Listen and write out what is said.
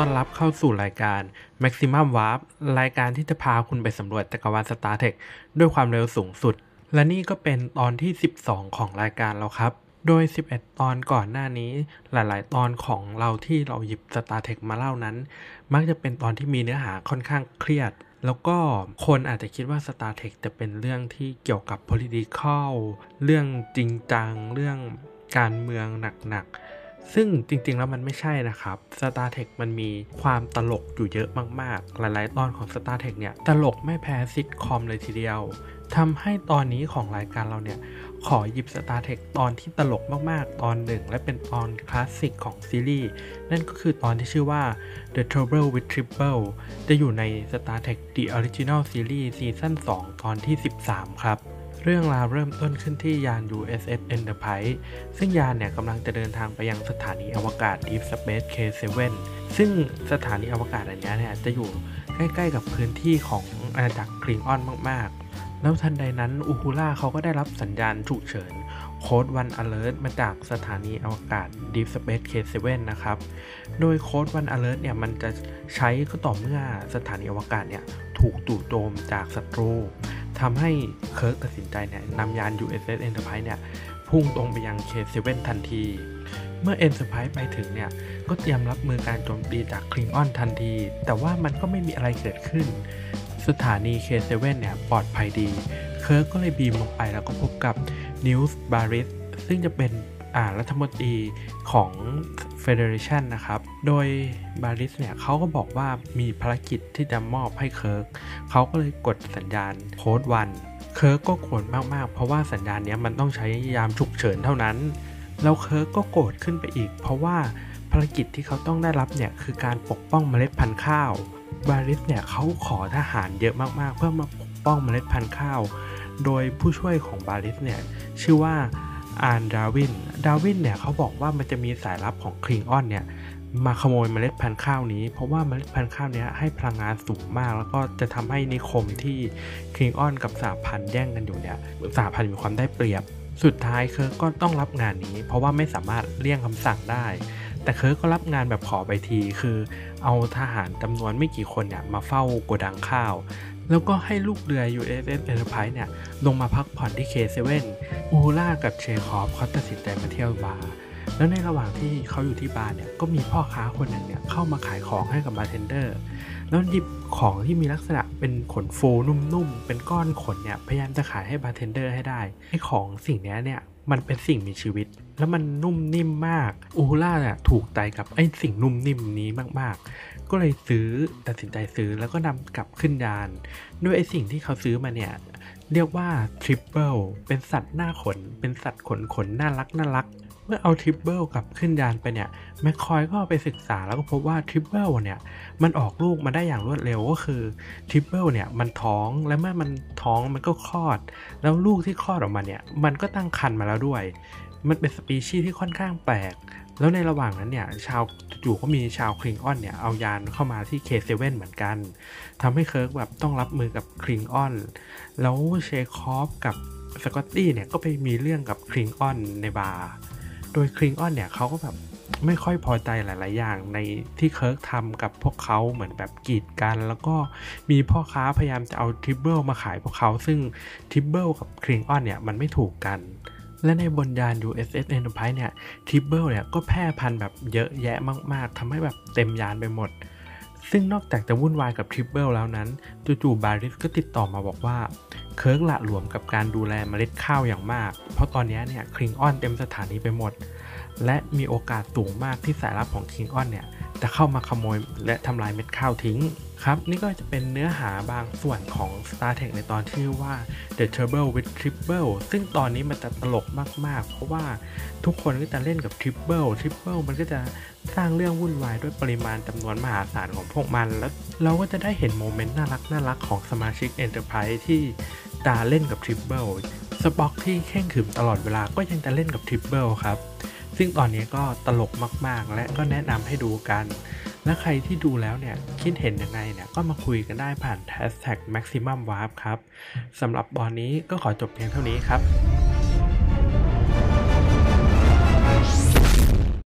ต้อนรับเข้าสู่รายการ Maximum Warp รายการที่จะพาคุณไปสำรวจจักรวาล Star Trek ด้วยความเร็วสูงสุด และนี่ก็เป็นตอนที่ 12 ของรายการเราครับ โดย 11 ตอนก่อนหน้านี้ หลาย ๆ ตอนของเราที่เราหยิบ Star Trek มาเล่านั้น มักจะเป็นตอนที่มีเนื้อหาค่อนข้างเครียด แล้วก็คนอาจจะคิดว่า Star Trek จะเป็นเรื่องที่เกี่ยวกับ political เรื่องจริงจัง เรื่องการเมืองหนัก ๆ ซึ่งจริงๆ แล้วมันไม่ใช่นะครับ Star Trek มันมีความตลกอยู่เยอะมากๆ หลายๆ ตอนของ Star Trek เนี่ย ตลกไม่แพ้ซิทคอมเลยทีเดียวทำให้ตอนนี้ของรายการเราเนี่ย ขอหยิบ Star Trek ตอนที่ตลกมากๆ ตอนหนึ่ง และเป็นตอนคลาสสิกของซีรีส์ นั่นก็คือตอนที่ชื่อว่า The Trouble with Triple จะอยู่ใน Star Trek The Original Series ซีซั่น2ตอนที่ 13 ครับ เรื่องราวเริ่มต้นขึ้นที่ยาน USS Enterprise ซึ่งยานเนี่ยกำลังจะเดินทางไปยังสถานีอวกาศ Deep Space K7 ซึ่งสถานีอวกาศอันนี้เนี่ยจะอยู่ใกล้ๆกับพื้นที่ของอาณาจักรคลิงออนมากๆ แล้วทันใดนั้นอูฮูล่าเขาก็ได้รับสัญญาณฉุกเฉินโค้ดวันอเลิร์มาจากสถานีอวกาศ Deep Space K7 นะครับ โดยโค้ดวันอเลิร์เนี่ยมันจะใช้ก็ต่อเมื่อสถานีอวกาศเนี่ยถูกจู่โจมจากศัตรู ทำให้เคิร์กตัดสินใจเนี่ยนำยาน USS Enterprise เนี่ยพุ่งตรงไปยัง K7 ทันที เมื่อ Enterprise ไปถึงเนี่ย ก็เตรียมรับมือการโจมตีจากคลิงออนทันที แต่ว่ามันก็ไม่มีอะไรเกิดขึ้น สถานี K7 เนี่ยปลอดภัยดี เคิร์กก็เลย beam ลงไปแล้วก็พบกับนิลซ์บาริสซึ่งจะเป็น รัฐมนตรีของ Federation นะครับ โดยบาริสเนี่ยเขาก็บอกว่ามีภารกิจที่จะมอบให้เคิร์กเขาก็เลยกดสัญญาณ Code One เคิร์กก็โกรธมากๆ เพราะว่าสัญญาณนี้มันต้องใช้ยามฉุกเฉินเท่านั้น แล้วเคิร์กก็โกรธขึ้นไปอีก เพราะว่าภารกิจที่เขาต้องได้รับเนี่ยคือการปกป้องเมล็ดพันธุ์ข้าวบาริสเนี่ยเขาขอทหารเยอะมากๆ เพื่อมาปกป้องเมล็ดพันธุ์ข้าว โดยผู้ช่วยของบาริสเนี่ยชื่อว่า อาร์นดาร์วิน ดาร์วินเนี่ยเขาบอกว่ามันจะมีสายลับของคลิงออนเนี่ยมาขโมยเมล็ดพันธุ์ข้าวนี้ เพราะว่าเมล็ดพันธุ์ข้าวนี้ให้พลังงานสูงมาก แล้วก็จะทำให้นิคมที่คลิงออนกับสหพันธ์แย่งกันอยู่เนี่ยสหพันธ์มีความได้เปรียบ สุดท้ายเคิร์กก็ต้องรับงานนี้ เพราะว่าไม่สามารถเลี่ยงคำสั่งได้ แต่เคิร์กก็รับงานแบบขอไปที คือเอาทหารจำนวนไม่กี่คนเนี่ยมาเฝ้าโกดังข้าว แล้วก็ให้ลูกเรือ USS Enterprise เนี่ยลงมาพักผ่อนที่ K7 อูฮูร่ากับเชคอฟเขาตัดสินใจมาเที่ยวบาร์แล้วในระหว่างที่เขาอยู่ที่บาร์เนี่ยก็มีพ่อค้าคนหนึ่งเนี่ยเข้ามาขายของให้กับบาร์เทนเดอร์แล้วหยิบของที่มีลักษณะเป็นขนฟูนุ่มๆ เป็นก้อนขนเนี่ยพยายามจะขายให้บาร์เทนเดอร์ให้ได้ไอ้ของสิ่งนี้เนี่ยมันเป็นสิ่งมีชีวิต แล้วมันนุ่มนิ่มมาก อูฮูร่าเนี่ยถูกใจกับไอ้สิ่งนุ่มนิ่มนี้มากๆ ก็เลยซื้อตัดสินใจซื้อแล้วก็นำกลับขึ้นยานด้วยไอ้สิ่งที่เขาซื้อมาเนี่ย เรียกว่า Tribble เป็นสัตว์หน้าขน เป็นสัตว์ขนขนน่ารักน่ารัก เมื่อเอา Tribble กลับขึ้นยานไปเนี่ยแมคคอยก็ไปศึกษาแล้วก็พบว่า Tribble เนี่ยมันออกลูกมาได้อย่างรวดเร็วก็คือ Tribble เนี่ยมันท้องและเมื่อมันท้องมันก็คลอด แล้วลูกที่คลอดออกมาเนี่ยมันก็ตั้งครรภ์มาแล้วด้วย มันเป็นสปีชีส์ที่ค่อนข้างแปลก แล้วในระหว่างนั้นเนี่ย ชาวจู่ก็มีชาวคลิงออนเนี่ย เอายานเข้ามาที่ K7 เซเว่นเหมือนกันทำให้เคิร์กแบบต้องรับมือกับคลิงออน แล้วเชคอฟกับสกอตตี้เนี่ยก็ไปมีเรื่องกับคลิงออนในบาร์ โดยคลิงออนเนี่ยเขาก็แบบไม่ค่อยพอใจหลาย ๆ อย่างในที่เคิร์กทำกับพวกเขาเหมือนแบบกีดกัน แล้วก็มีพ่อค้าพยายามจะเอา Tribble มาขายพวกเขา ซึ่งTribble กับคลิงออนเนี่ยมันไม่ถูกกัน และในบนยาน USS Enterprise เนี่ย Tribble เนี่ยก็แพร่พันธุ์แบบเยอะแยะมาก ๆทำให้แบบเต็มยานไปหมด ซึ่งนอกจากจะวุ่นวายกับ Tribble แล้วนั้นจู่ๆบาริสก็ติดต่อมาบอกว่า เคิร์กหละหลวมกับการดูแลเมล็ดข้าวอย่างมาก เพราะตอนนี้เนี่ยคลิงออนเต็มสถานีไปหมด และมีโอกาสสูงมากที่สายลับของคลิงออนเนี่ยจะเข้ามาขโมยและทำลายเม็ดข้าวทิ้งครับ นี่ก็จะเป็นเนื้อหาบางส่วนของ Star Trek ในตอนที่ชื่อว่า The Trouble with Tribbles ซึ่งตอนนี้มันจะตลกมาก ๆ เพราะว่าทุกคนก็จะเล่นกับ Triple Triple มันก็จะสร้างเรื่องวุ่นวายด้วยปริมาณจำนวนมหาศาลของพวกมัน แล้วเราก็จะได้เห็น moment น่ารักน่ารักของสมาชิก Enterprise ที่ ตาเล่นกับ Tribble สป็อกที่เคร่งขรึมตลอดเวลาก็ยังจะเล่นกับ Tribble ครับ ซึ่งตอนนี้ก็ตลกมากๆ และก็แนะนำให้ดูกัน และใครที่ดูแล้วเนี่ย คิดเห็นยังไงเนี่ย ก็มาคุยกันได้ผ่าน hashtag maximum warp ครับสำหรับตอนนี้ก็ขอจบเพียงเท่านี้ครับ